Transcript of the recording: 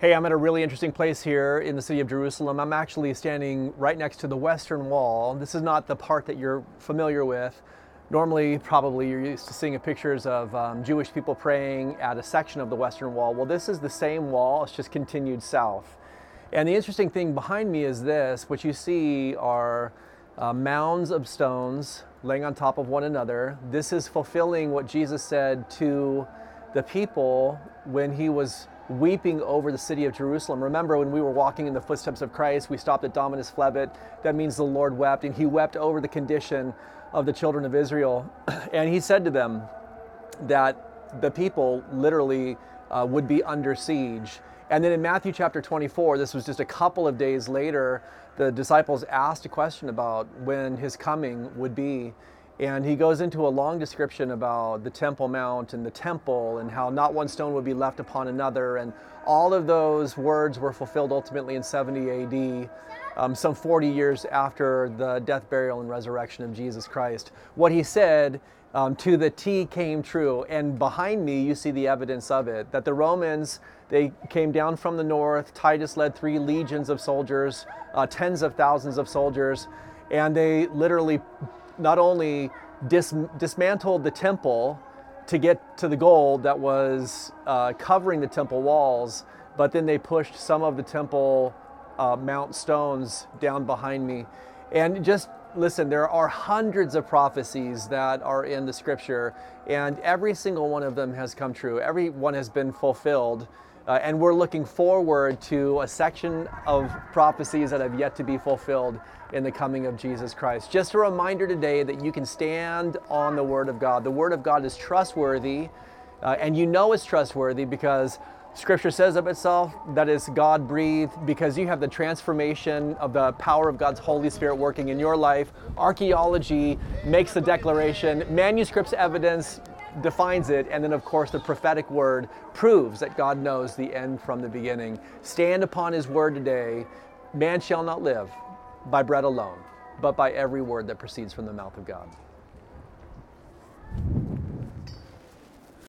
Hey, I'm at a really interesting place here in the city of Jerusalem. I'm actually standing right next to the Western Wall. This is not the part that you're familiar with. Normally, probably you're used to seeing pictures of um, Jewish people praying at a section of the Western Wall. Well, this is the same wall, it's just continued south. And the interesting thing behind me is this what you see are uh, mounds of stones laying on top of one another. This is fulfilling what Jesus said to the people when he was weeping over the city of Jerusalem. Remember when we were walking in the footsteps of Christ, we stopped at Dominus Flevit. That means the Lord wept, and he wept over the condition of the children of Israel. And he said to them that the people literally uh, would be under siege. And then in Matthew chapter 24, this was just a couple of days later, the disciples asked a question about when his coming would be. And he goes into a long description about the Temple Mount and the temple and how not one stone would be left upon another. And all of those words were fulfilled ultimately in 70 AD, um, some 40 years after the death, burial, and resurrection of Jesus Christ. What he said um, to the T came true. And behind me, you see the evidence of it that the Romans, they came down from the north. Titus led three legions of soldiers, uh, tens of thousands of soldiers, and they literally not only dis- dismantled the temple to get to the gold that was uh, covering the temple walls, but then they pushed some of the temple uh, mount stones down behind me. And just listen, there are hundreds of prophecies that are in the scripture, and every single one of them has come true. Every one has been fulfilled. Uh, and we're looking forward to a section of prophecies that have yet to be fulfilled in the coming of Jesus Christ. Just a reminder today that you can stand on the Word of God. The Word of God is trustworthy, uh, and you know it's trustworthy because Scripture says of itself that is God breathed because you have the transformation of the power of God's Holy Spirit working in your life. Archaeology makes the declaration, manuscripts evidence defines it, and then, of course, the prophetic word proves that God knows the end from the beginning. Stand upon His word today. Man shall not live by bread alone, but by every word that proceeds from the mouth of God.